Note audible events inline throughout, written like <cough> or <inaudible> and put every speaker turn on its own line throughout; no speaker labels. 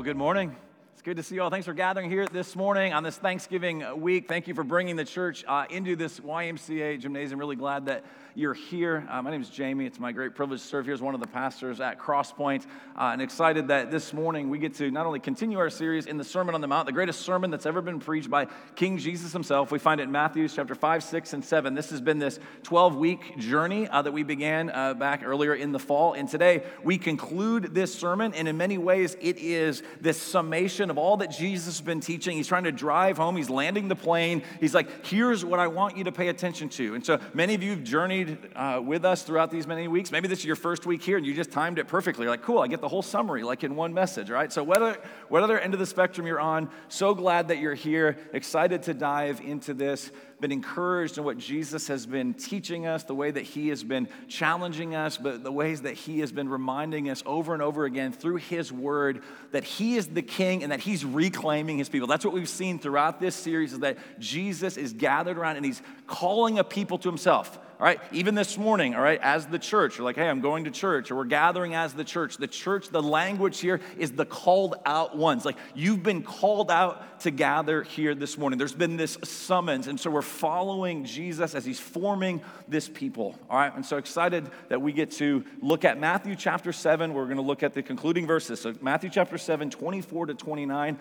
Well, good morning. It's good to see you all. Thanks for gathering here this morning on this Thanksgiving week. Thank you for bringing the church uh, into this YMCA gymnasium. Really glad that you're here. Uh, my name is Jamie. It's my great privilege to serve here as one of the pastors at Crosspoint. Uh, and excited that this morning we get to not only continue our series in the Sermon on the Mount, the greatest sermon that's ever been preached by King Jesus himself. We find it in Matthew chapter 5, 6, and 7. This has been this 12 week journey uh, that we began uh, back earlier in the fall. And today we conclude this sermon. And in many ways, it is this summation of all that Jesus has been teaching. He's trying to drive home, he's landing the plane. He's like, here's what I want you to pay attention to. And so many of you have journeyed uh, with us throughout these many weeks. Maybe this is your first week here and you just timed it perfectly. You're like, cool, I get the whole summary like in one message, right? So, whether, whether end of the spectrum you're on, so glad that you're here, excited to dive into this, been encouraged in what Jesus has been teaching us, the way that He has been challenging us, but the ways that He has been reminding us over and over again through His Word that He is the King and that He's reclaiming His people. That's what we've seen throughout this series is that Jesus is gathered around and He's calling a people to Himself all right, even this morning, all right, as the church, you're like, hey, I'm going to church, or we're gathering as the church. The church, the language here is the called out ones. Like, you've been called out to gather here this morning. There's been this summons, and so we're following Jesus as he's forming this people, all right? And so excited that we get to look at Matthew chapter 7. We're going to look at the concluding verses. So, Matthew chapter 7, 24 to 29.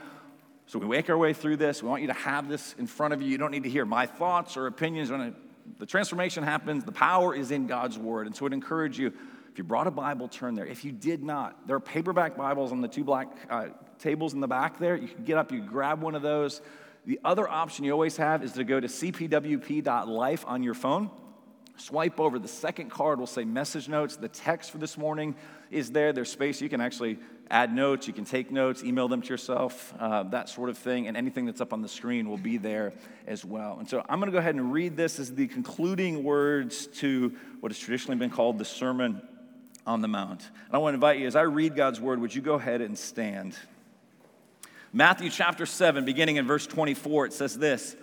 So we make our way through this. We want you to have this in front of you. You don't need to hear my thoughts or opinions the transformation happens, the power is in God's word. And so I'd encourage you, if you brought a Bible, turn there. If you did not, there are paperback Bibles on the two black uh, tables in the back there. You can get up, you grab one of those. The other option you always have is to go to cpwp.life on your phone. Swipe over. The second card will say message notes. The text for this morning is there. There's space. You can actually add notes, you can take notes, email them to yourself, uh, that sort of thing, and anything that's up on the screen will be there as well. And so I'm going to go ahead and read this as the concluding words to what has traditionally been called the Sermon on the Mount. And I want to invite you, as I read God's word, would you go ahead and stand? Matthew chapter 7, beginning in verse 24, it says this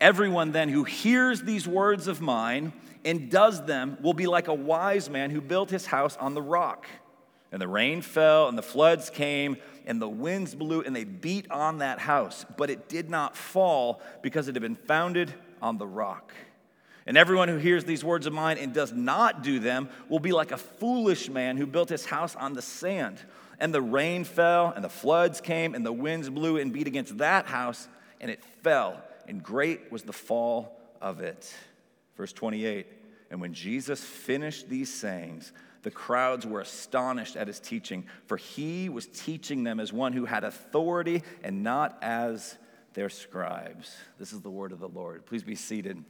Everyone then who hears these words of mine and does them will be like a wise man who built his house on the rock. And the rain fell, and the floods came, and the winds blew, and they beat on that house. But it did not fall because it had been founded on the rock. And everyone who hears these words of mine and does not do them will be like a foolish man who built his house on the sand. And the rain fell, and the floods came, and the winds blew and beat against that house, and it fell. And great was the fall of it. Verse 28 And when Jesus finished these sayings, the crowds were astonished at his teaching, for he was teaching them as one who had authority and not as their scribes. This is the word of the Lord. Please be seated.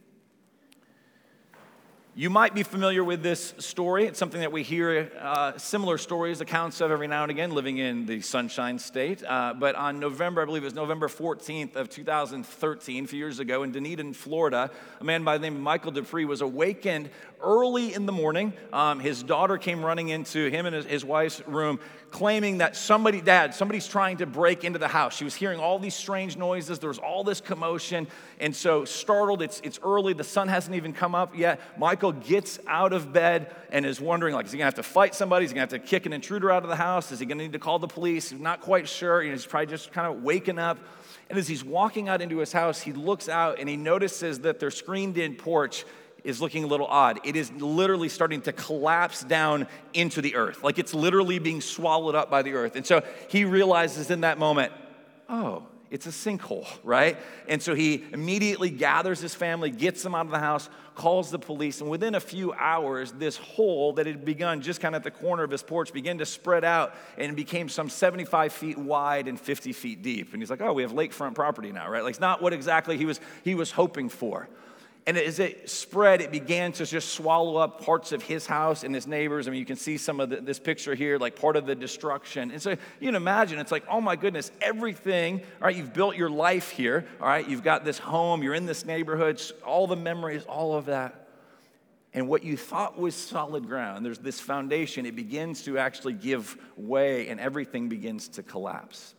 You might be familiar with this story. It's something that we hear uh, similar stories, accounts of every now and again, living in the Sunshine State. Uh, but on November, I believe it was November 14th of 2013, a few years ago, in Dunedin, Florida, a man by the name of Michael Dupree was awakened early in the morning. Um, his daughter came running into him and his, his wife's room, claiming that somebody, dad, somebody's trying to break into the house. She was hearing all these strange noises. There was all this commotion. And so, startled, it's, it's early. The sun hasn't even come up yet. Michael gets out of bed and is wondering, like, is he to have to fight somebody? Is he to have to kick an intruder out of the house? Is he to need to call the police? He's not quite sure. You know, he's probably just kind of waking up. And as he's walking out into his house, he looks out and he notices that their screened in porch is looking a little odd. It is literally starting to collapse down into the earth. Like it's literally being swallowed up by the earth. And so he realizes in that moment, oh, it's a sinkhole, right? And so he immediately gathers his family, gets them out of the house, calls the police, and within a few hours, this hole that had begun just kind of at the corner of his porch began to spread out and became some 75 feet wide and 50 feet deep. And he's like, oh, we have lakefront property now, right? Like, it's not what exactly he was, he was hoping for. And as it spread, it began to just swallow up parts of his house and his neighbors. I mean, you can see some of the, this picture here, like part of the destruction. And so you can imagine, it's like, oh my goodness, everything, all right, you've built your life here, all right, you've got this home, you're in this neighborhood, all the memories, all of that. And what you thought was solid ground, there's this foundation, it begins to actually give way and everything begins to collapse.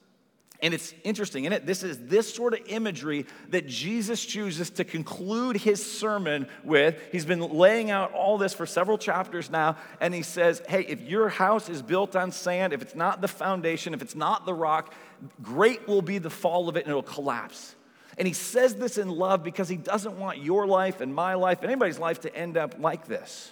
And it's interesting, isn't it? This is this sort of imagery that Jesus chooses to conclude his sermon with. He's been laying out all this for several chapters now, and he says, Hey, if your house is built on sand, if it's not the foundation, if it's not the rock, great will be the fall of it and it'll collapse. And he says this in love because he doesn't want your life and my life and anybody's life to end up like this.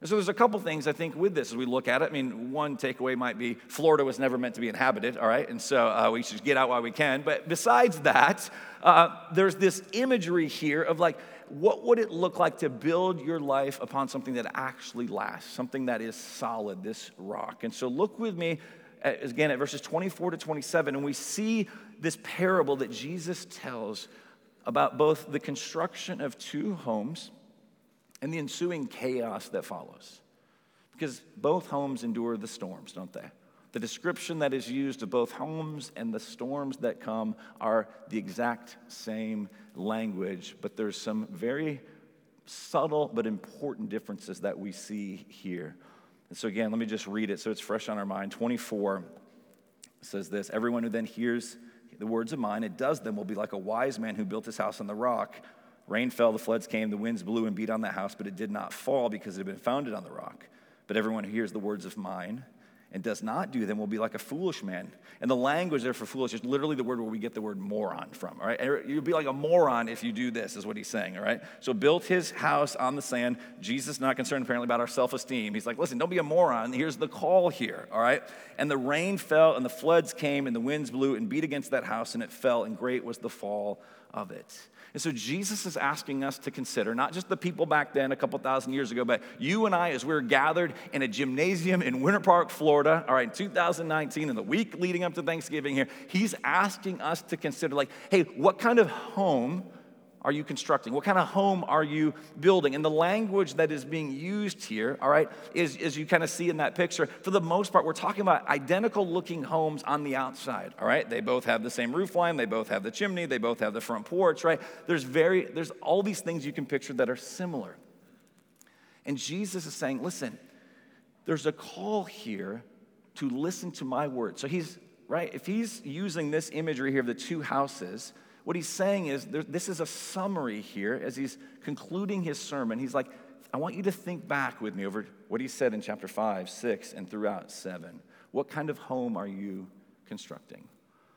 And so there's a couple things I think with this as we look at it. I mean, one takeaway might be Florida was never meant to be inhabited, all right? And so uh, we should get out while we can. But besides that, uh, there's this imagery here of like, what would it look like to build your life upon something that actually lasts, something that is solid, this rock? And so look with me at, again at verses 24 to 27, and we see this parable that Jesus tells about both the construction of two homes and the ensuing chaos that follows. Because both homes endure the storms, don't they? The description that is used of both homes and the storms that come are the exact same language, but there's some very subtle but important differences that we see here. And so, again, let me just read it so it's fresh on our mind. 24 says this Everyone who then hears the words of mine and does them will be like a wise man who built his house on the rock. Rain fell, the floods came, the winds blew and beat on that house, but it did not fall because it had been founded on the rock. But everyone who hears the words of mine and does not do them will be like a foolish man. And the language there for foolish is literally the word where we get the word moron from, all right? Er, you'll be like a moron if you do this, is what he's saying, all right? So built his house on the sand. Jesus not concerned apparently about our self-esteem. He's like, listen, don't be a moron. Here's the call here, all right? And the rain fell and the floods came and the winds blew and beat against that house and it fell and great was the fall of it. And so Jesus is asking us to consider not just the people back then, a couple thousand years ago, but you and I as we're gathered in a gymnasium in Winter Park, Florida, all right, in 2019, in the week leading up to Thanksgiving here, he's asking us to consider, like, hey, what kind of home are you constructing? What kind of home are you building? And the language that is being used here, all right, is as you kind of see in that picture, for the most part, we're talking about identical looking homes on the outside, all right? They both have the same roof line, they both have the chimney, they both have the front porch, right? There's very, there's all these things you can picture that are similar. And Jesus is saying, listen, there's a call here to listen to my word. So he's, right, if he's using this imagery here of the two houses, what he's saying is there, this is a summary here as he's concluding his sermon. He's like, I want you to think back with me over what he said in chapter 5, 6, and throughout 7. What kind of home are you constructing?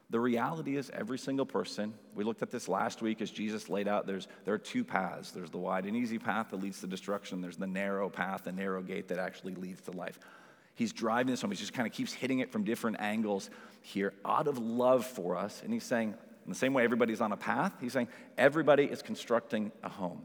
The reality is, every single person, we looked at this last week as Jesus laid out, there's, there are two paths. There's the wide and easy path that leads to destruction, there's the narrow path, the narrow gate that actually leads to life. He's driving this home, he just kind of keeps hitting it from different angles here out of love for us. And he's saying, in the same way everybody's on a path, he's saying everybody is constructing a home.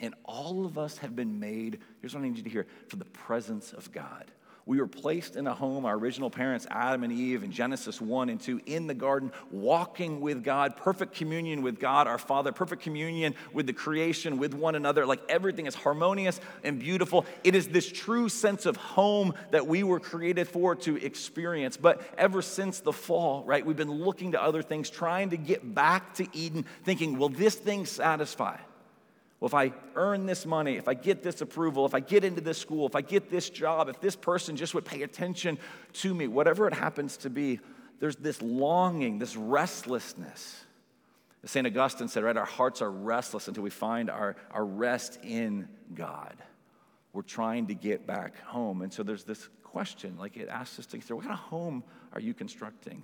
And all of us have been made, here's what I need you to hear, for the presence of God. We were placed in a home, our original parents, Adam and Eve, in Genesis 1 and 2, in the garden, walking with God, perfect communion with God, our Father, perfect communion with the creation, with one another. Like everything is harmonious and beautiful. It is this true sense of home that we were created for to experience. But ever since the fall, right, we've been looking to other things, trying to get back to Eden, thinking, will this thing satisfy? Well, if I earn this money, if I get this approval, if I get into this school, if I get this job, if this person just would pay attention to me, whatever it happens to be, there's this longing, this restlessness. As St. Augustine said, right, our hearts are restless until we find our, our rest in God. We're trying to get back home. And so there's this question, like it asks us to consider what kind of home are you constructing?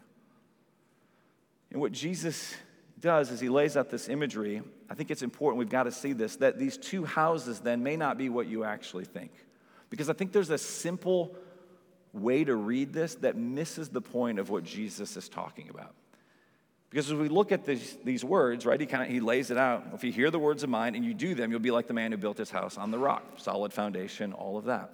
And what Jesus does is he lays out this imagery. I think it's important, we've got to see this, that these two houses then may not be what you actually think. Because I think there's a simple way to read this that misses the point of what Jesus is talking about. Because as we look at these, these words, right, he kind of he lays it out. If you hear the words of mine and you do them, you'll be like the man who built his house on the rock, solid foundation, all of that.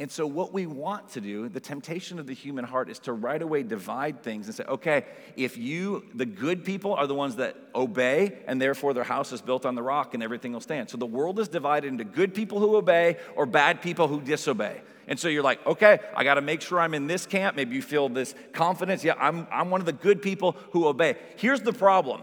And so, what we want to do, the temptation of the human heart, is to right away divide things and say, okay, if you, the good people, are the ones that obey, and therefore their house is built on the rock and everything will stand. So, the world is divided into good people who obey or bad people who disobey. And so you're like, okay, I got to make sure I'm in this camp. Maybe you feel this confidence. Yeah, I'm, I'm one of the good people who obey. Here's the problem,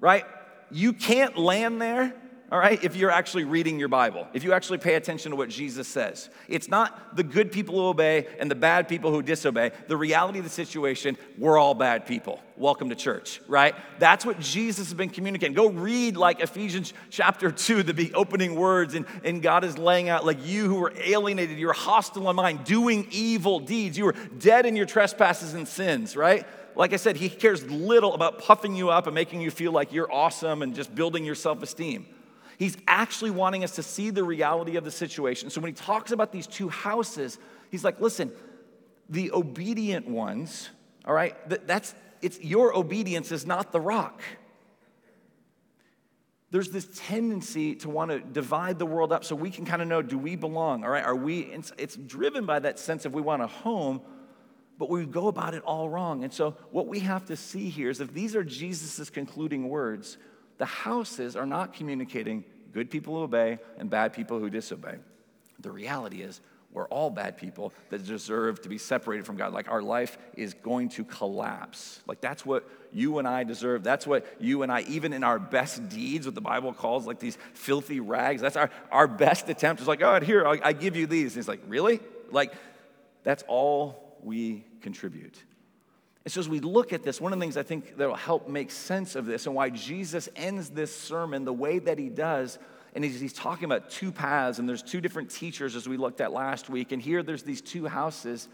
right? You can't land there all right, if you're actually reading your Bible, if you actually pay attention to what Jesus says. It's not the good people who obey and the bad people who disobey. The reality of the situation, we're all bad people. Welcome to church, right? That's what Jesus has been communicating. Go read like Ephesians chapter 2, the opening words, and, and God is laying out like you who were alienated, you're hostile in mind, doing evil deeds. You were dead in your trespasses and sins, right? Like I said, he cares little about puffing you up and making you feel like you're awesome and just building your self esteem. He's actually wanting us to see the reality of the situation. So when he talks about these two houses, he's like, listen, the obedient ones, all right, that's it's your obedience is not the rock. There's this tendency to want to divide the world up so we can kind of know do we belong? All right, are we? It's, it's driven by that sense of we want a home, but we go about it all wrong. And so what we have to see here is if these are Jesus' concluding words, the houses are not communicating good people who obey and bad people who disobey. The reality is, we're all bad people that deserve to be separated from God. Like our life is going to collapse. Like that's what you and I deserve. That's what you and I, even in our best deeds, what the Bible calls like these filthy rags, that's our, our best attempt. Is like, oh, here, I, I give you these. And it's like, really? Like, that's all we contribute. And so, as we look at this, one of the things I think that will help make sense of this and why Jesus ends this sermon the way that he does, and he's, he's, talking about two paths, and there's two different teachers as we looked at last week, and here there's these two houses.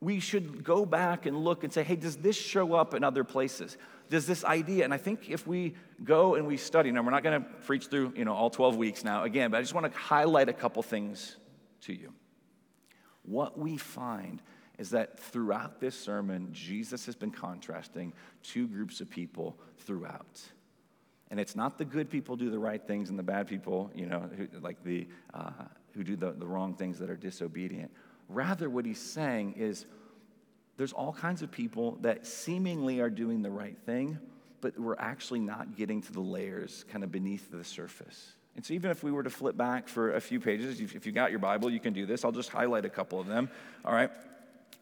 We should go back and look and say, hey, does this show up in other places? Does this idea, and I think if we go and we study, now we're not going to preach through you know all 12 weeks now again, but I just want to highlight a couple things to you. What we find is that throughout this sermon, Jesus has been contrasting two groups of people throughout. And it's not the good people do the right things and the bad people, you know, who, like the, uh, who do the, the wrong things that are disobedient. Rather, what he's saying is there's all kinds of people that seemingly are doing the right thing, but we're actually not getting to the layers kind of beneath the surface. And so, even if we were to flip back for a few pages, if you got your Bible, you can do this. I'll just highlight a couple of them. All right.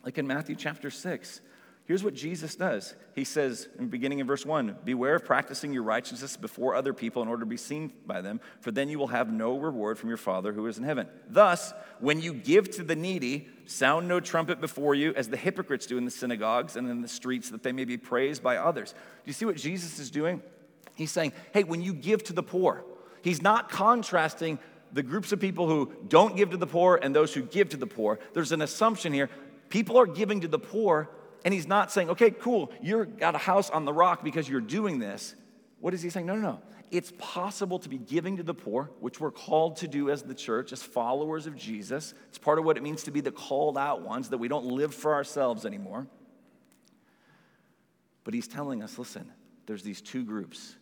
Like in Matthew chapter 6, here's what Jesus does. He says, in beginning in verse 1, Beware of practicing your righteousness before other people in order to be seen by them, for then you will have no reward from your Father who is in heaven. Thus, when you give to the needy, sound no trumpet before you, as the hypocrites do in the synagogues and in the streets, that they may be praised by others. Do you see what Jesus is doing? He's saying, Hey, when you give to the poor, he's not contrasting the groups of people who don't give to the poor and those who give to the poor. There's an assumption here people are giving to the poor, and he's not saying, okay, cool, you've got a house on the rock because you're doing this. What is he saying? No, no, no. It's possible to be giving to the poor, which we're called to do as the church, as followers of Jesus. It's part of what it means to be the called out ones, that we don't live for ourselves anymore. But he's telling us listen, there's these two groups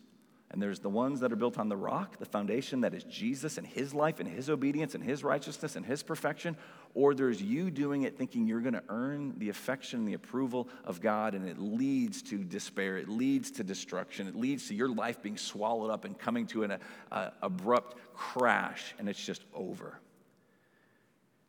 and there's the ones that are built on the rock, the foundation that is Jesus and his life and his obedience and his righteousness and his perfection. Or there's you doing it thinking you're going to earn the affection, the approval of God, and it leads to despair. It leads to destruction. It leads to your life being swallowed up and coming to an uh, abrupt crash, and it's just over.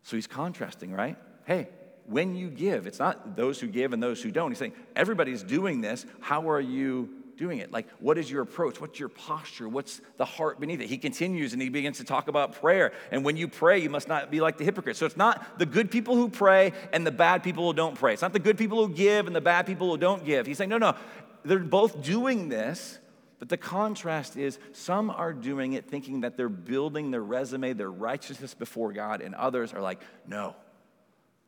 So he's contrasting, right? Hey, when you give, it's not those who give and those who don't. He's saying everybody's doing this. How are you doing it? Like, what is your approach? What's your posture? What's the heart beneath it? He continues and he begins to talk about prayer. And when you pray, you must not be like the hypocrites. So it's not the good people who pray and the bad people who don't pray. It's not the good people who give and the bad people who don't give. He's saying, no, no, they're both doing this. But the contrast is some are doing it thinking that they're building their resume, their righteousness before God, and others are like, no,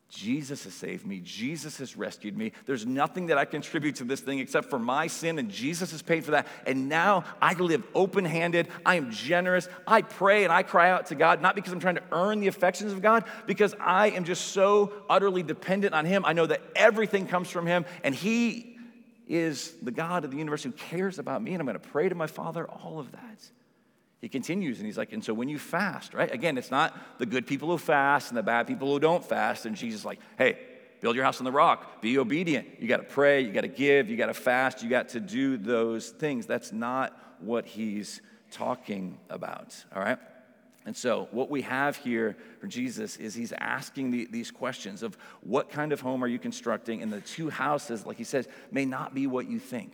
Jesus has saved me. Jesus has rescued me. There's nothing that I contribute to this thing except for my sin, and Jesus has paid for that. And now I live open handed. I am generous. I pray and I cry out to God, not because I'm trying to earn the affections of God, because I am just so utterly dependent on Him. I know that everything comes from Him, and He is the God of the universe who cares about me, and I'm going to pray to my Father, all of that. He continues and he's like, and so when you fast, right? Again, it's not the good people who fast and the bad people who don't fast. And Jesus is like, hey, build your house on the rock, be obedient. You got to pray, you got to give, you got to fast, you got to do those things. That's not what he's talking about, all right? And so, what we have here for Jesus is he's asking the, these questions of what kind of home are you constructing? And the two houses, like he says, may not be what you think.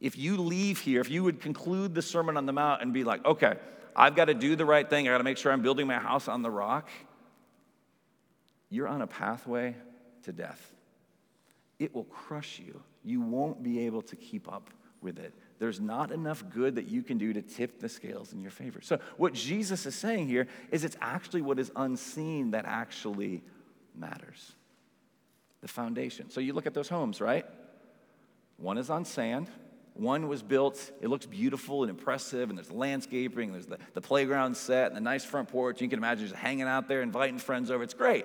If you leave here, if you would conclude the Sermon on the Mount and be like, okay, I've got to do the right thing, I got to make sure I'm building my house on the rock, you're on a pathway to death. It will crush you. You won't be able to keep up with it. There's not enough good that you can do to tip the scales in your favor. So, what Jesus is saying here is it's actually what is unseen that actually matters the foundation. So, you look at those homes, right? One is on sand, one was built, it looks beautiful and impressive, and there's landscaping, there's the, the playground set, and the nice front porch. You can imagine just hanging out there, inviting friends over. It's great.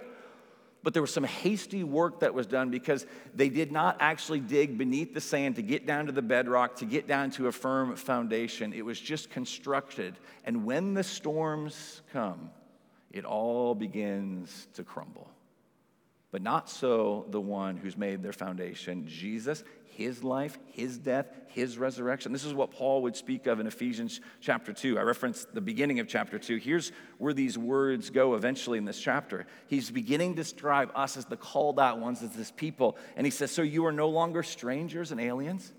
But there was some hasty work that was done because they did not actually dig beneath the sand to get down to the bedrock, to get down to a firm foundation. It was just constructed. And when the storms come, it all begins to crumble. But not so the one who's made their foundation, Jesus his life, his death, his resurrection. This is what Paul would speak of in Ephesians chapter 2. I referenced the beginning of chapter 2. Here's where these words go eventually in this chapter. He's beginning to describe us as the called out ones, as this people. And he says, So you are no longer strangers and aliens?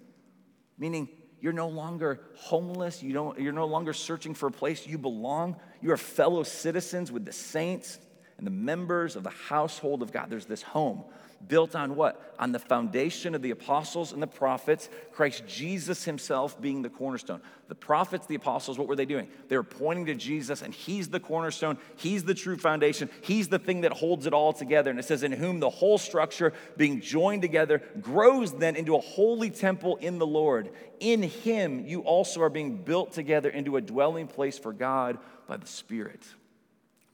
Meaning, you're no longer homeless. You don't, you're no longer searching for a place you belong. You are fellow citizens with the saints and the members of the household of God. There's this home built on what? On the foundation of the apostles and the prophets, Christ Jesus himself being the cornerstone. The prophets, the apostles, what were they doing? They were pointing to Jesus, and he's the cornerstone. He's the true foundation. He's the thing that holds it all together. And it says, In whom the whole structure, being joined together, grows then into a holy temple in the Lord. In him, you also are being built together into a dwelling place for God by the Spirit.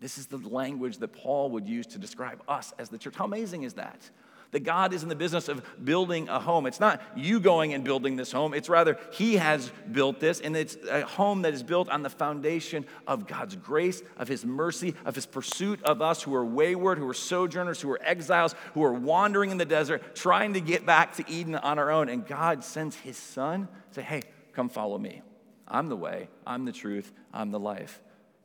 This is the language that Paul would use to describe us as the church. How amazing is that? That God is in the business of building a home. It's not you going and building this home, it's rather He has built this, and it's a home that is built on the foundation of God's grace, of His mercy, of His pursuit of us who are wayward, who are sojourners, who are exiles, who are wandering in the desert, trying to get back to Eden on our own. And God sends His Son to say, Hey, come follow me. I'm the way, I'm the truth, I'm the life.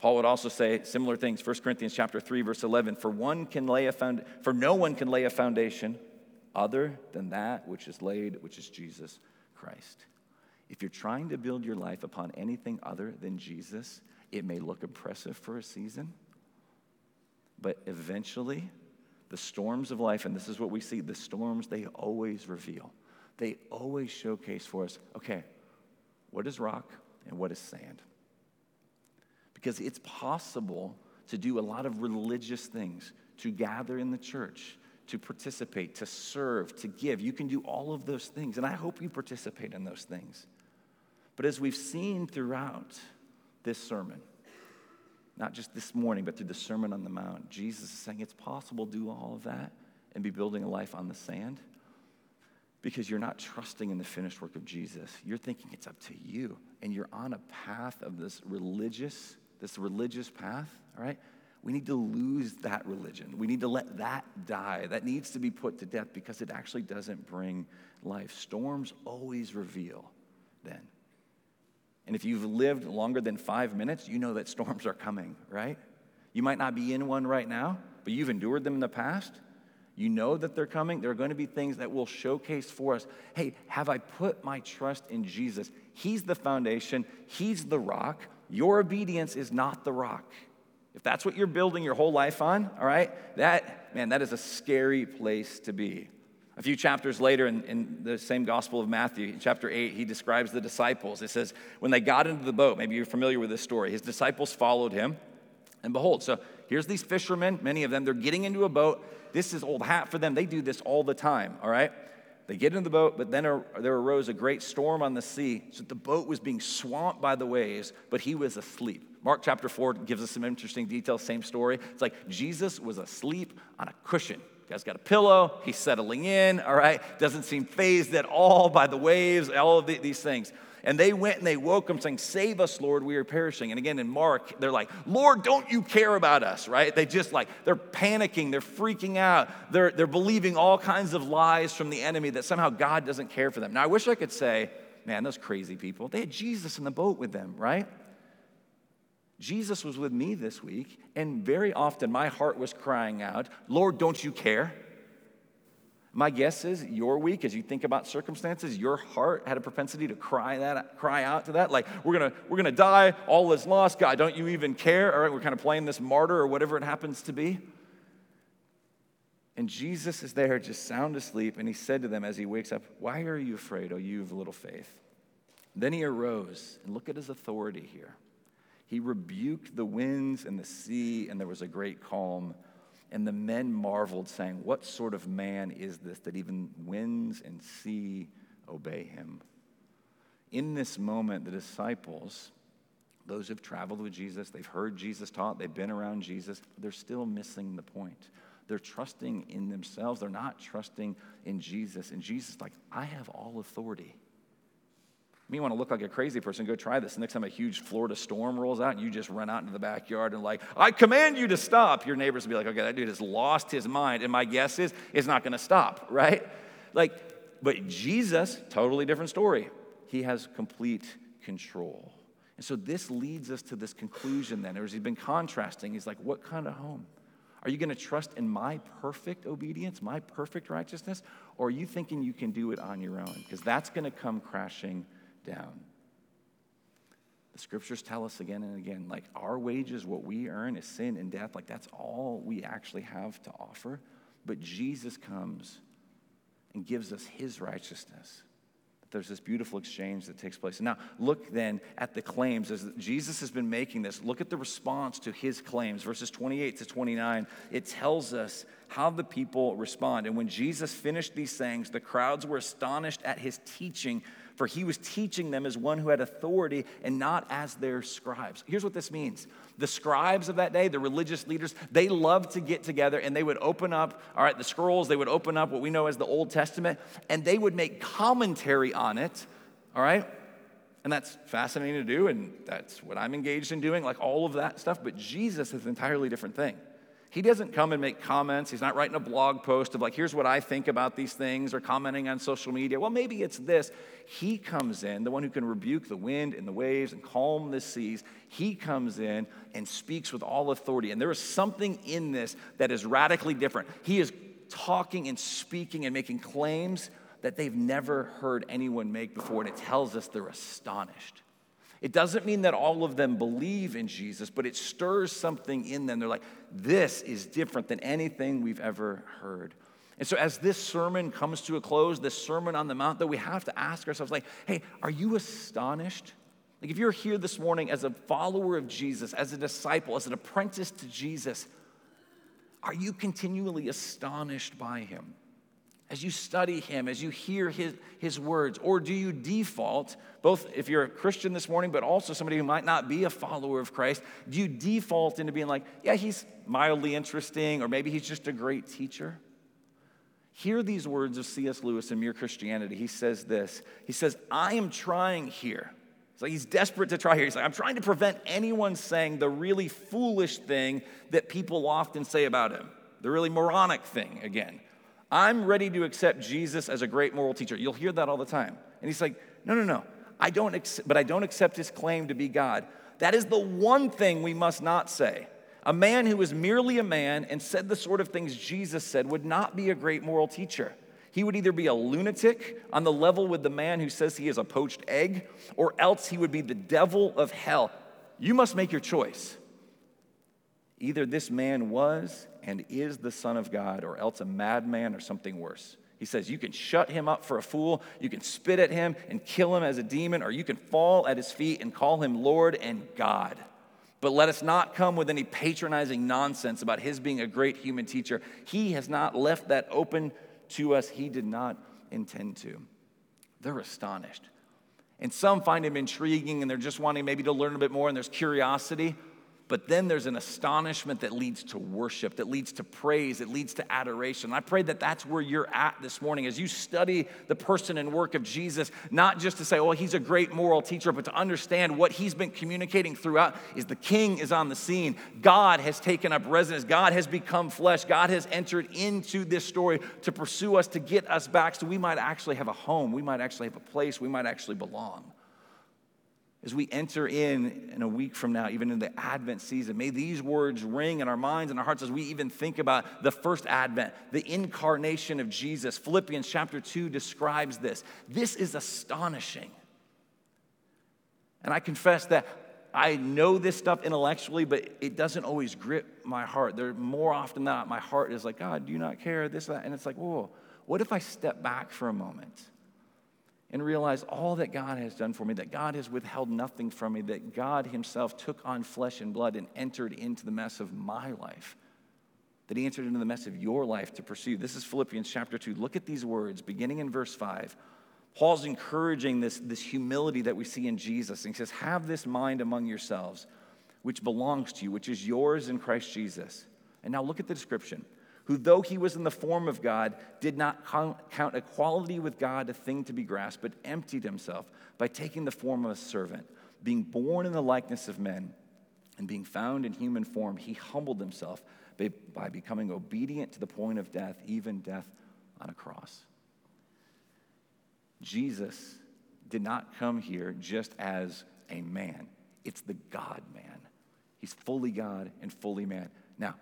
Paul would also say similar things, 1 Corinthians chapter 3, verse 11, for one can lay a found, for no one can lay a foundation other than that which is laid, which is Jesus Christ. If you're trying to build your life upon anything other than Jesus, it may look impressive for a season, but eventually the storms of life, and this is what we see the storms, they always reveal. They always showcase for us okay, what is rock and what is sand? Because it's possible to do a lot of religious things, to gather in the church, to participate, to serve, to give. You can do all of those things, and I hope you participate in those things. But as we've seen throughout this sermon, not just this morning, but through the Sermon on the Mount, Jesus is saying it's possible to do all of that and be building a life on the sand because you're not trusting in the finished work of Jesus. You're thinking it's up to you, and you're on a path of this religious this religious path, all right? We need to lose that religion. We need to let that die. That needs to be put to death because it actually doesn't bring life. Storms always reveal then. And if you've lived longer than five minutes, you know that <laughs> storms are coming, right? You might not be in one right now, but you've endured them in the past. You know that they're coming. There are going to be things that will showcase for us hey, have I put my trust in Jesus? He's the foundation, He's the rock. Your obedience is not the rock. If that's what you're building your whole life on, all right, that, man, that is a scary place to be. A few chapters later in, in, the same Gospel of Matthew, in chapter 8, he describes the disciples. It says, When they got into the boat, maybe you're familiar with this story, his disciples followed him. And behold, so here's these fishermen, many of them, they're getting into a boat. This is old hat for them. They do this all the time, all right? They get in the boat, but then there arose a great storm on the sea, so the boat was being swamped by the waves, but he was asleep. Mark chapter 4 gives us some interesting details, same story. It's like Jesus was asleep on a cushion. You guys got a pillow, he's settling in, all right? Doesn't seem fazed at all by the waves, all of the, these things. And they went and they woke him saying, Save us, Lord, we are perishing. And again in Mark, they're like, Lord, don't you care about us, right? They just like, they're panicking, they're freaking out, they're, they're believing all kinds of lies from the enemy that somehow God doesn't care for them. Now, I wish I could say, man, those crazy people, they had Jesus in the boat with them, right? Jesus was with me this week, and very often my heart was crying out, Lord, don't you care? My guess is your week, as you think about circumstances, your heart had a propensity to cry that, cry out to that, like we're gonna we're gonna die, all is lost. God, don't you even care? All right, we're kind of playing this martyr or whatever it happens to be. And Jesus is there, just sound asleep, and he said to them as he wakes up, "Why are you afraid, O you of little faith?" Then he arose, and look at his authority here. He rebuked the winds and the sea, and there was a great calm. And the men marveled, saying, What sort of man is this that even winds and sea obey him? In this moment, the disciples, those who've traveled with Jesus, they've heard Jesus taught, they've been around Jesus, they're still missing the point. They're trusting in themselves, they're not trusting in Jesus. And Jesus like, I have all authority. Me want to look like a crazy person, go try this. The next time a huge Florida storm rolls out and you just run out into the backyard and like, I command you to stop. Your neighbors will be like, okay, that dude has lost his mind. And my guess is it's not going to stop, right? Like, but Jesus, totally different story. He has complete control. And so this leads us to this conclusion then, as he's been contrasting, he's like, what kind of home? Are you going to trust in my perfect obedience, my perfect righteousness? Or are you thinking you can do it on your own? Because that's going to come crashing down. The scriptures tell us again and again like our wages, what we earn is sin and death. Like that's all we actually have to offer. But Jesus comes and gives us his righteousness. There's this beautiful exchange that takes place. Now, look then at the claims as Jesus has been making this. Look at the response to his claims, verses 28 to 29. It tells us how the people respond. And when Jesus finished these sayings, the crowds were astonished at his teaching for he was teaching them as one who had authority and not as their scribes. Here's what this means the scribes of that day, the religious leaders, they loved to get together and they would open up, all right, the scrolls, they would open up what we know as the Old Testament, and they would make commentary on it, all right? And that's fascinating to do, and that's what I'm engaged in doing, like all of that stuff. But Jesus is an entirely different thing. He doesn't come and make comments. He's not writing a blog post of, like, here's what I think about these things or commenting on social media. Well, maybe it's this. He comes in, the one who can rebuke the wind and the waves and calm the seas. He comes in and speaks with all authority. And there is something in this that is radically different. He is talking and speaking and making claims that they've never heard anyone make before. And it tells us they're astonished. It doesn't mean that all of them believe in Jesus, but it stirs something in them. They're like, this is different than anything we've ever heard. And so, as this sermon comes to a close, this Sermon on the Mount, that we have to ask ourselves, like, hey, are you astonished? Like, if you're here this morning as a follower of Jesus, as a disciple, as an apprentice to Jesus, are you continually astonished by him? As you study him, as you hear his, his words? Or do you default, both if you're a Christian this morning, but also somebody who might not be a follower of Christ, do you default into being like, yeah, he's mildly interesting, or maybe he's just a great teacher? Hear these words of C.S. Lewis in Mere Christianity. He says this He says, I am trying here. Like he's desperate to try here. He's like, I'm trying to prevent anyone saying the really foolish thing that people often say about him, the really moronic thing again. I'm ready to accept Jesus as a great moral teacher. You'll hear that all the time. And he's like, no, no, no. I don't accept, but I don't accept his claim to be God. That is the one thing we must not say. A man who is merely a man and said the sort of things Jesus said would not be a great moral teacher. He would either be a lunatic on the level with the man who says he is a poached egg, or else he would be the devil of hell. You must make your choice. Either this man was and is the Son of God, or else a madman or something worse. He says, You can shut him up for a fool, you can spit at him and kill him as a demon, or you can fall at his feet and call him Lord and God. But let us not come with any patronizing nonsense about his being a great human teacher. He has not left that open to us, he did not intend to. They're astonished. And some find him intriguing and they're just wanting maybe to learn a bit more, and there's curiosity. But then there's an astonishment that leads to worship, that leads to praise, it leads to adoration. I pray that that's where you're at this morning as you study the person and work of Jesus, not just to say, well, he's a great moral teacher, but to understand what he's been communicating throughout is the king is on the scene. God has taken up residence, God has become flesh, God has entered into this story to pursue us, to get us back so we might actually have a home, we might actually have a place, we might actually belong. As we enter in in a week from now, even in the Advent season, may these words ring in our minds and our hearts as we even think about the first Advent, the incarnation of Jesus. Philippians chapter 2 describes this. This is astonishing. And I confess that I know this stuff intellectually, but it doesn't always grip my heart. There more often than not, my heart is like, God, do you not care? This, that. And it's like, whoa, what if I step back for a moment? And realize all that God has done for me, that God has withheld nothing from me, that God Himself took on flesh and blood and entered into the mess of my life, that He entered into the mess of your life to pursue. This is Philippians chapter 2. Look at these words, beginning in verse 5. Paul's encouraging this, this humility that we see in Jesus. And he says, Have this mind among yourselves, which belongs to you, which is yours in Christ Jesus. And now look at the description who, though he was in the form of God, did not count equality with God a thing to be grasped, but emptied himself by taking the form of a servant. Being born in the likeness of men and being found in human form, he humbled himself by, becoming obedient to the point of death, even death on a cross. Jesus did not come here just as a man, it's the God man. He's fully God and fully man. Now,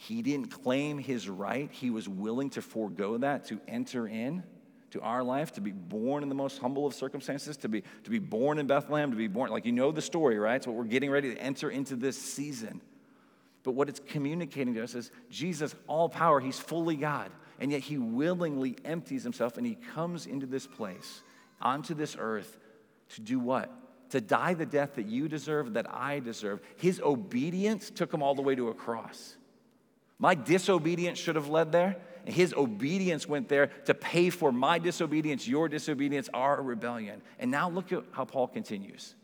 he didn't claim his right. He was willing to forego that to enter in to our life, to be born in the most humble of circumstances, to be, to be born in Bethlehem, to be born, like you know the story, right? It's what we're getting ready to enter into this season. But what it's communicating to us is Jesus, all power, he's fully God. And yet he willingly empties himself and he comes into this place, onto this earth, to do what? To die the death that you deserve, that I deserve. His obedience took him all the way to a cross. My disobedience should have led there. And his obedience went there to pay for my disobedience, your disobedience, our rebellion. And now look at how Paul continues.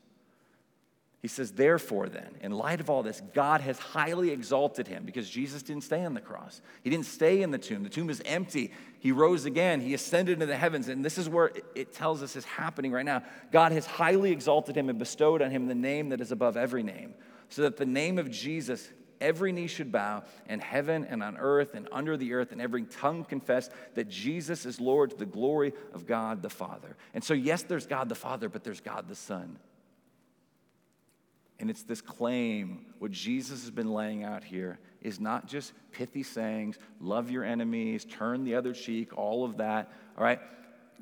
He says, Therefore, then, in light of all this, God has highly exalted him because Jesus didn't stay on the cross. He didn't stay in the tomb. The tomb is empty. He rose again. He ascended into the heavens. And this is where it tells us is happening right now. God has highly exalted him and bestowed on him the name that is above every name, so that the name of Jesus every knee should bow in heaven and on earth and under the earth, and every tongue confess that Jesus is Lord to the glory of God the Father. And so, yes, there's God the Father, but there's God the Son. And it's this claim, what Jesus has been laying out here is not just pithy sayings, love your enemies, turn the other cheek, all of that, all right?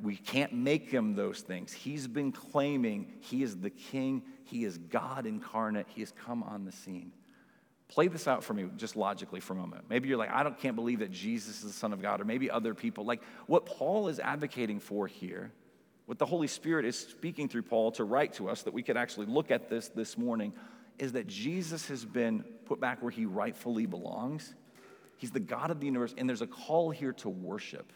We can't make him those things. He's been claiming he is the king, he is God incarnate, he has come on the scene. Play this out for me just logically for a moment. Maybe you're like, I don't, can't believe that Jesus is the Son of God, or maybe other people. Like what Paul is advocating for here, what the Holy Spirit is speaking through Paul to write to us, that we could actually look at this this morning, is that Jesus has been put back where he rightfully belongs. He's the God of the universe, and there's a call here to worship.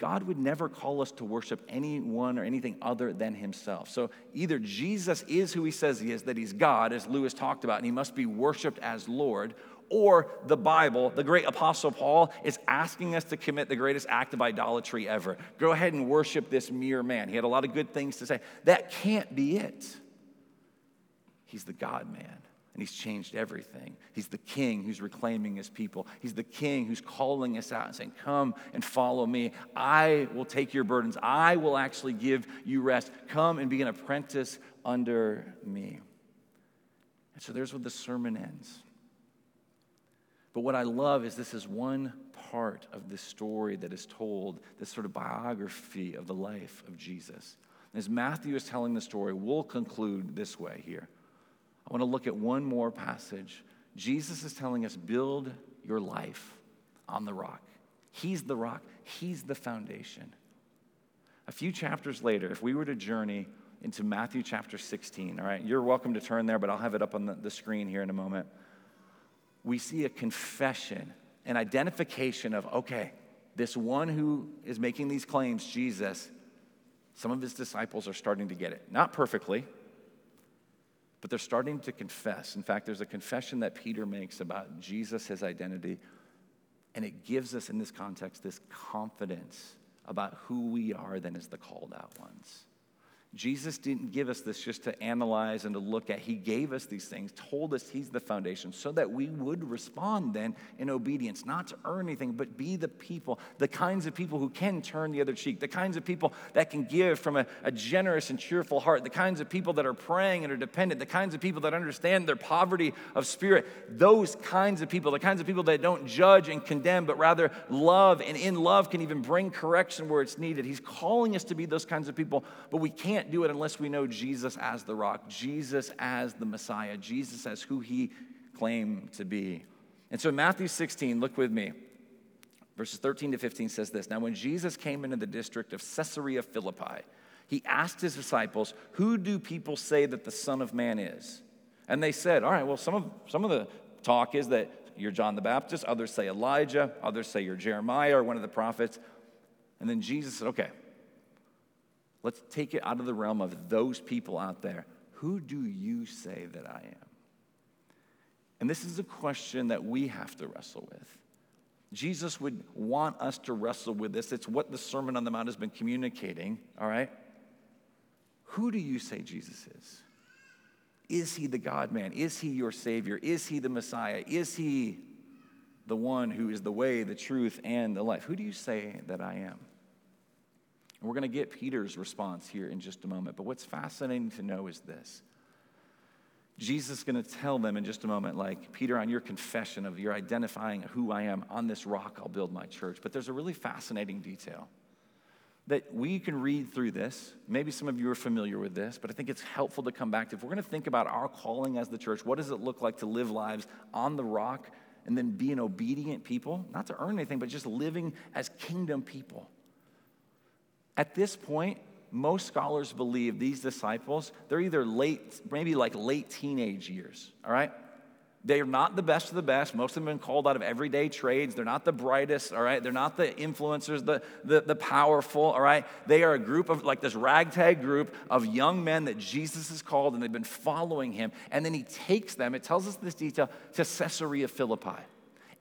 God would never call us to worship anyone or anything other than himself. So either Jesus is who he says he is, that he's God, as Lewis talked about, and he must be worshiped as Lord, or the Bible, the great apostle Paul, is asking us to commit the greatest act of idolatry ever. Go ahead and worship this mere man. He had a lot of good things to say. That can't be it. He's the God man and he's changed everything. He's the king who's reclaiming his people. He's the king who's calling us out and saying, Come and follow me. I will take your burdens. I will actually give you rest. Come and be an apprentice under me. And so there's where the sermon ends. But what I love is this is one part of this story that is told, this sort of biography of the life of Jesus. As Matthew is telling the story, we'll conclude this way here. I want to look at one more passage. Jesus is telling us build your life on the rock. He's the rock, He's the foundation. A few chapters later, if we were to journey into Matthew chapter 16, all right, you're welcome to turn there, but I'll have it up on the, the screen here in a moment. We see a confession, an identification of, okay, this one who is making these claims, Jesus, some of his disciples are starting to get it. Not perfectly, but they're starting to confess. In fact, there's a confession that Peter makes about Jesus, his identity, and it gives us in this context this confidence about who we are then as the called out ones. Jesus didn't give us this just to analyze and to look at. He gave us these things, told us He's the foundation, so that we would respond then in obedience, not to earn anything, but be the people, the kinds of people who can turn the other cheek, the kinds of people that can give from a, a generous and cheerful heart, the kinds of people that are praying and are dependent, the kinds of people that understand their poverty of spirit. Those kinds of people, the kinds of people that don't judge and condemn, but rather love, and in love can even bring correction where it's needed. He's calling us to be those kinds of people, but we can't can't do it unless we know Jesus as the rock, Jesus as the Messiah, Jesus as who he claimed to be. And so in Matthew 16, look with me. Verses 13 to 15 says this Now, when Jesus came into the district of Caesarea Philippi, he asked his disciples, Who do people say that the Son of Man is? And they said, All right, well, some of, some of the talk is that you're John the Baptist, others say Elijah, others say you're Jeremiah or one of the prophets. And then Jesus said, Okay, Let's take it out of the realm of those people out there. Who do you say that I am? And this is a question that we have to wrestle with. Jesus would want us to wrestle with this. It's what the Sermon on the Mount has been communicating, all right? Who do you say Jesus is? Is he the God man? Is he your Savior? Is he the Messiah? Is he the one who is the way, the truth, and the life? Who do you say that I am? And we're going to get Peter's response here in just a moment. But what's fascinating to know is this Jesus is going to tell them in just a moment, like, Peter, on your confession of your identifying who I am, on this rock I'll build my church. But there's a really fascinating detail that we can read through this. Maybe some of you are familiar with this, but I think it's helpful to come back to. If we're going to think about our calling as the church, what does it look like to live lives on the rock and then be an obedient people? Not to earn anything, but just living as kingdom people. At this point, most scholars believe these disciples, they're either late, maybe like late teenage years, all right? They are not the best of the best. Most of them have been called out of everyday trades. They're not the brightest, all right? They're not the influencers, the, the, the powerful, all right? They are a group of, like this ragtag group of young men that Jesus has called and they've been following him. And then he takes them, it tells us this detail, to Caesarea Philippi.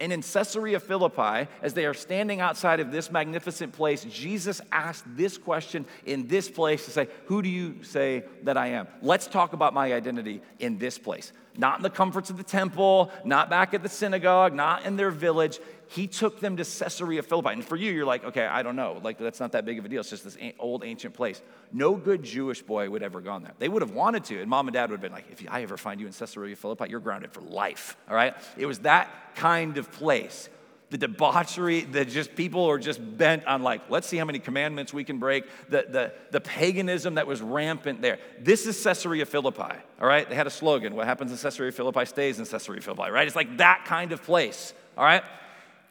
And in Caesarea Philippi, as they are standing outside of this magnificent place, Jesus asked this question in this place to say, Who do you say that I am? Let's talk about my identity in this place. Not in the comforts of the temple, not back at the synagogue, not in their village he took them to Caesarea Philippi. And for you, you're like, okay, I don't know. Like, that's not that big of a deal. It's just this old ancient place. No good Jewish boy would ever gone there. They would have wanted to, and mom and dad would have been like, if I ever find you in Caesarea Philippi, you're grounded for life, all right? It was that kind of place. The debauchery, the just people are just bent on like, let's see how many commandments we can break. The, the, the paganism that was rampant there. This is Caesarea Philippi, all right? They had a slogan, what happens in Caesarea Philippi stays in Caesarea Philippi, right? It's like that kind of place, all right?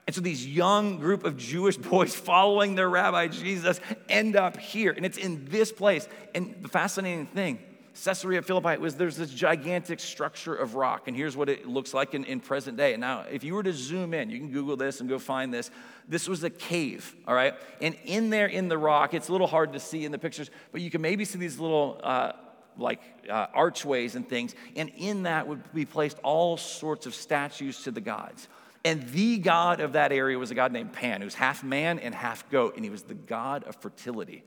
And so these young group of Jewish <laughs> boys following their rabbi Jesus end up here. And it's in this place. And the fascinating thing, Caesarea Philippi was there's this gigantic structure of rock. And here's what it looks like in, in present day. Now, if you were to zoom in, you can Google this and go find this. This was a cave, all right? And in there in the rock, it's a little hard to see in the pictures, but you can maybe see these little uh, like uh, archways and things. And in that would be placed all sorts of statues to the gods. And the god of that area was a god named Pan, who's half man and half goat, and he was the god of fertility.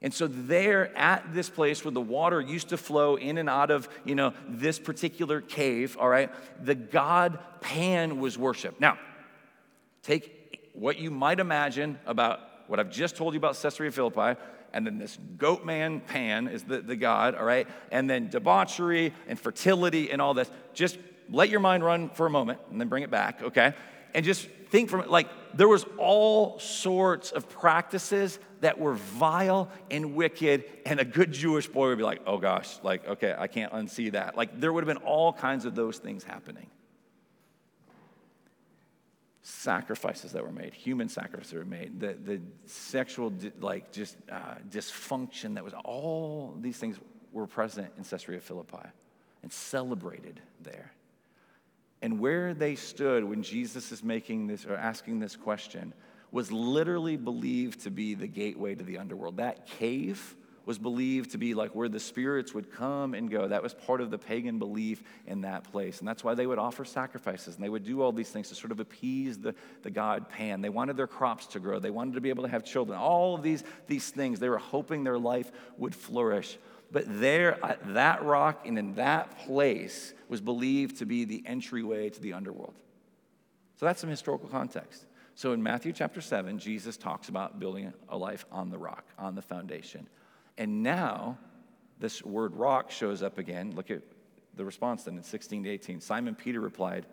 And so there at this place where the water used to flow in and out of, you know, this particular cave, all right, the god Pan was worshiped. Now, take what you might imagine about what I've just told you about Caesarea Philippi, and then this goat man Pan is the, the god, all right, and then debauchery and fertility and all this. Just let your mind run for a moment and then bring it back, okay? And just think from like there was all sorts of practices that were vile and wicked and a good jewish boy would be like oh gosh like okay i can't unsee that. Like there would have been all kinds of those things happening. Sacrifices that were made human sacrifices that were made the, the sexual like just uh, dysfunction that was all these things were present in caesarea philippi and celebrated there and where they stood when Jesus is making this or asking this question was literally believed to be the gateway to the underworld. That cave was believed to be like where the spirits would come and go. That was part of the pagan belief in that place. And that's why they would offer sacrifices and they would do all these things to sort of appease the, the god Pan. They wanted their crops to grow, they wanted to be able to have children. All of these, these things, they were hoping their life would flourish. But there, at that rock and in that place, was believed to be the entryway to the underworld. So that's some historical context. So in Matthew chapter 7, Jesus talks about building a life on the rock, on the foundation. And now this word rock shows up again. Look at the response then in 16 to 18. Simon Peter replied,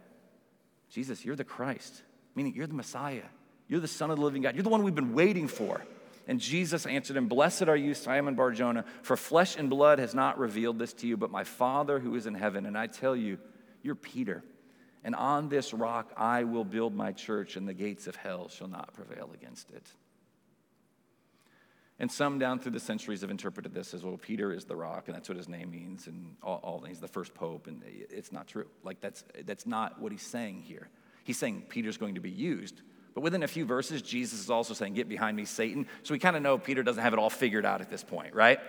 Jesus, you're the Christ, meaning you're the Messiah. You're the Son of the living God. You're the one we've been waiting for. And Jesus answered him, Blessed are you, Simon Barjona, for flesh and blood has not revealed this to you, but my Father who is in heaven. And I tell you, you're Peter. And on this rock I will build my church, and the gates of hell shall not prevail against it. And some down through the centuries have interpreted this as well, Peter is the rock, and that's what his name means, and all, all he's the first pope, and it's not true. Like, that's, that's not what he's saying here. He's saying Peter's going to be used. But within a few verses, Jesus is also saying, Get behind me, Satan. So we kind of know Peter doesn't have it all figured out at this point, right?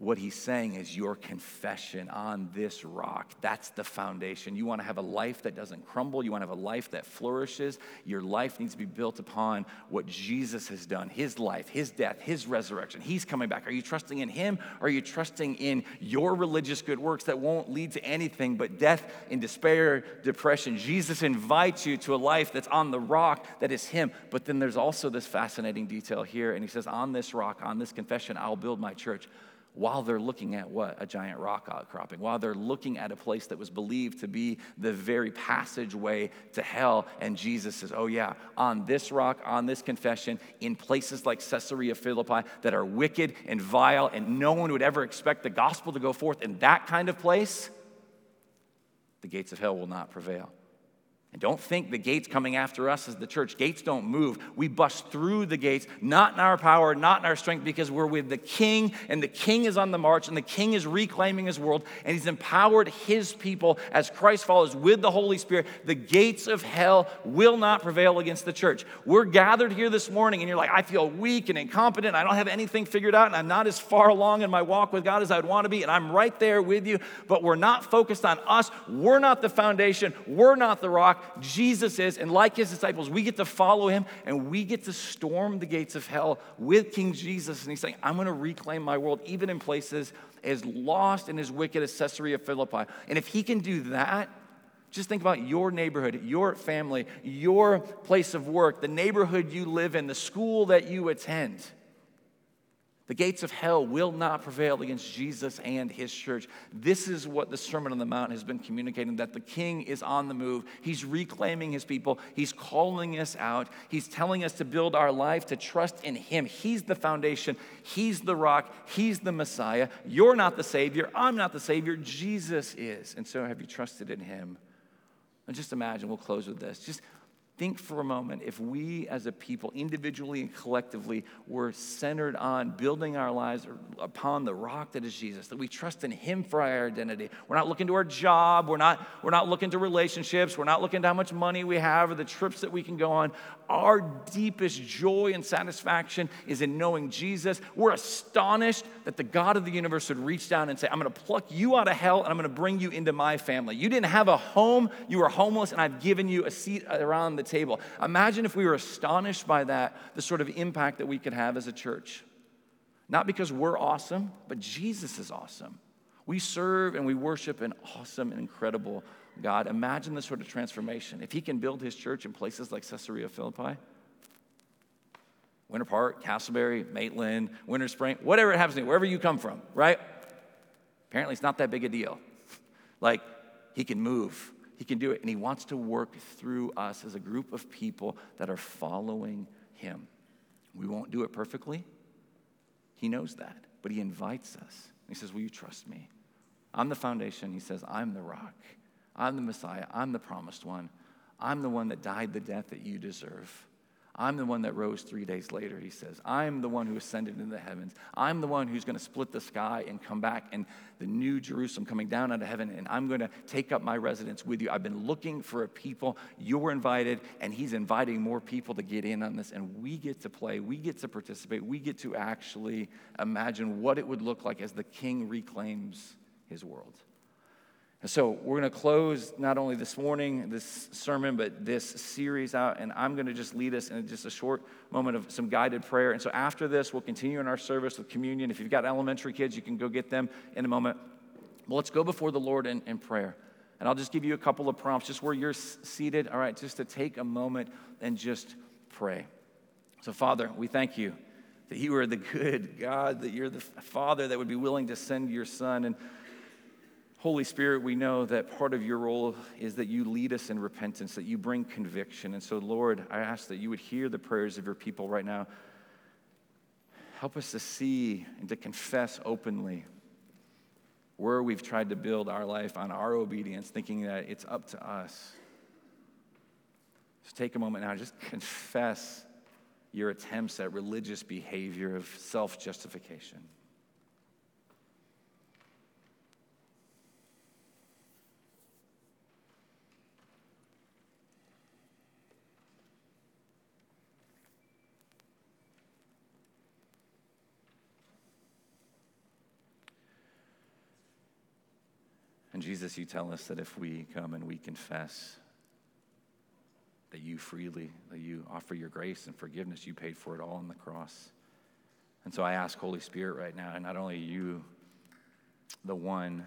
What he's saying is your confession on this rock. That's the foundation. You want to have a life that doesn't crumble. You want to have a life that flourishes. Your life needs to be built upon what Jesus has done his life, his death, his resurrection. He's coming back. Are you trusting in him? Or are you trusting in your religious good works that won't lead to anything but death and despair, depression? Jesus invites you to a life that's on the rock that is him. But then there's also this fascinating detail here. And he says, On this rock, on this confession, I'll build my church while they're looking at what? A giant rock outcropping, while they're looking at a place that was believed to be the very passageway to hell. And Jesus says, Oh, yeah, on this rock, on this confession, in places like Caesarea Philippi that are wicked and vile, and no one would ever expect the gospel to go forth in that kind of place, the gates of hell will not prevail. And don't think the gates coming after us as the church. Gates don't move. We bust through the gates, not in our power, not in our strength, because we're with the king, and the king is on the march, and the king is reclaiming his world, and he's empowered his people as Christ follows with the Holy Spirit. The gates of hell will not prevail against the church. We're gathered here this morning, and you're like, I feel weak and incompetent. I don't have anything figured out, and I'm not as far along in my walk with God as I'd want to be, and I'm right there with you, but we're not focused on us. We're not the foundation, we're not the rock. Jesus is, and like his disciples, we get to follow him and we get to storm the gates of hell with King Jesus. And he's saying, I'm going to reclaim my world, even in places as lost and as wicked as Caesarea Philippi. And if he can do that, just think about your neighborhood, your family, your place of work, the neighborhood you live in, the school that you attend. The gates of hell will not prevail against Jesus and his church. This is what the Sermon on the Mount has been communicating that the king is on the move. He's reclaiming his people, he's calling us out, he's telling us to build our life, to trust in him. He's the foundation, he's the rock, he's the Messiah. You're not the Savior, I'm not the Savior, Jesus is. And so, have you trusted in him? And just imagine, we'll close with this. Just think for a moment if we as a people, individually and collectively, were centered on building our lives upon the rock that is Jesus, that we trust in Him for our identity. We're not looking to our job, we're not, we're not looking to relationships, we're not looking to how much money we have or the trips that we can go on. Our deepest joy and satisfaction is in knowing Jesus. We're astonished that the God of the universe would reach down and say, I'm going to pluck you out of hell and I'm going to bring you into my family. You didn't have a home, you were homeless, and I've given you a seat around the table. Imagine if we were astonished by that, the sort of impact that we could have as a church. Not because we're awesome, but Jesus is awesome. We serve and we worship an awesome and incredible God. Imagine this sort of transformation. If he can build his church in places like Caesarea Philippi, Winter Park, Casselberry, Maitland, Winter Spring, whatever it happens to be, wherever you come from, right? Apparently, it's not that big a deal. <laughs> like, he can move he can do it. And He wants to work through us as a group of people that are following Him. We won't do it perfectly. He knows that. But He invites us. He says, Will you trust me? I'm the foundation. He says, I'm the rock. I'm the Messiah. I'm the promised one. I'm the one that died the death that you deserve. I'm the one that rose three days later, he says. I'm the one who ascended into the heavens. I'm the one who's going to split the sky and come back, and the new Jerusalem coming down out of heaven, and I'm going to take up my residence with you. I've been looking for a people. You're invited, and he's inviting more people to get in on this, and we get to play. We get to participate. We get to actually imagine what it would look like as the king reclaims his world. So we're going to close not only this morning, this sermon, but this series out. And I'm going to just lead us in just a short moment of some guided prayer. And so after this, we'll continue in our service with communion. If you've got elementary kids, you can go get them in a moment. Well, let's go before the Lord in, in prayer. And I'll just give you a couple of prompts just where you're seated, all right, just to take a moment and just pray. So, Father, we thank you that you are the good God, that you're the Father that would be willing to send your Son. And Holy Spirit, we know that part of your role is that you lead us in repentance, that you bring conviction. And so, Lord, I ask that you would hear the prayers of your people right now. Help us to see and to confess openly where we've tried to build our life on our obedience, thinking that it's up to us. Just take a moment now, just confess your attempts at religious behavior of self justification. And Jesus, you tell us that if we come and we confess that you freely, that you offer your grace and forgiveness, you paid for it all on the cross. And so I ask, Holy Spirit, right now, and not only you, the one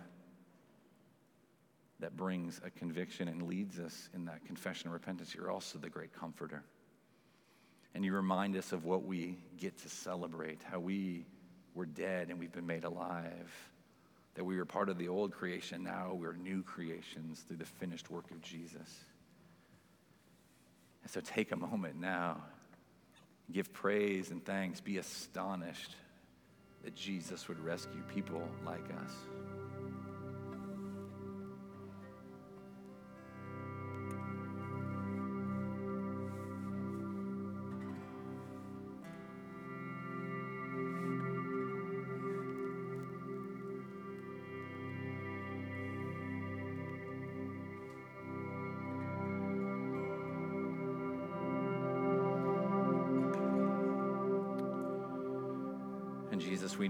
that brings a conviction and leads us in that confession and repentance, you're also the great comforter. And you remind us of what we get to celebrate, how we were dead and we've been made alive that we were part of the old creation, now we're new creations through the finished work of Jesus. And so take a moment now, give praise and thanks, be astonished that Jesus would rescue people like us.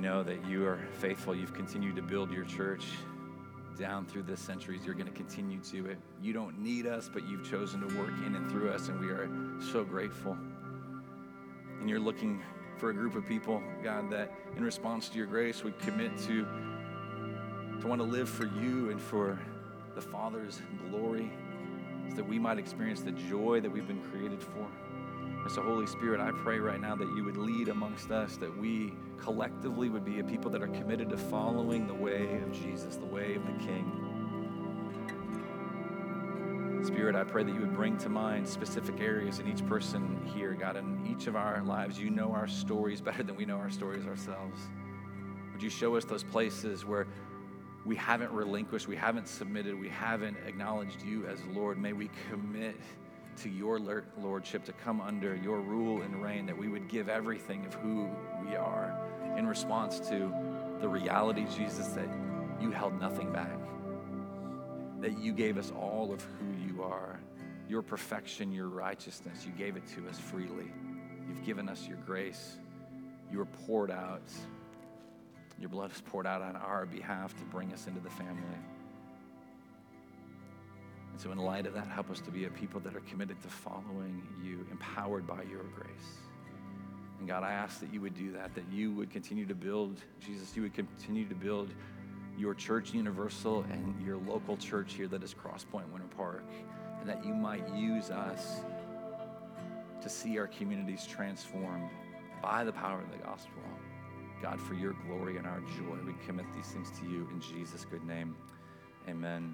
Know that you are faithful. You've continued to build your church down through the centuries. You're going to continue to it. You don't need us, but you've chosen to work in and through us, and we are so grateful. And you're looking for a group of people, God, that in response to your grace would commit to, to want to live for you and for the Father's glory, so that we might experience the joy that we've been created for. And so, Holy Spirit, I pray right now that you would lead amongst us, that we collectively would be a people that are committed to following the way of Jesus, the way of the King. Spirit, I pray that you would bring to mind specific areas in each person here, God, in each of our lives. You know our stories better than we know our stories ourselves. Would you show us those places where we haven't relinquished, we haven't submitted, we haven't acknowledged you as Lord? May we commit to your lordship, to come under your rule and reign, that we would give everything of who we are in response to the reality, Jesus, that you held nothing back, that you gave us all of who you are, your perfection, your righteousness. You gave it to us freely. You've given us your grace. You were poured out. Your blood is poured out on our behalf to bring us into the family. And so, in light of that, help us to be a people that are committed to following you, empowered by your grace. And God, I ask that you would do that, that you would continue to build, Jesus, you would continue to build your church universal and your local church here that is Crosspoint Winter Park, and that you might use us to see our communities transformed by the power of the gospel. God, for your glory and our joy, we commit these things to you in Jesus' good name. Amen.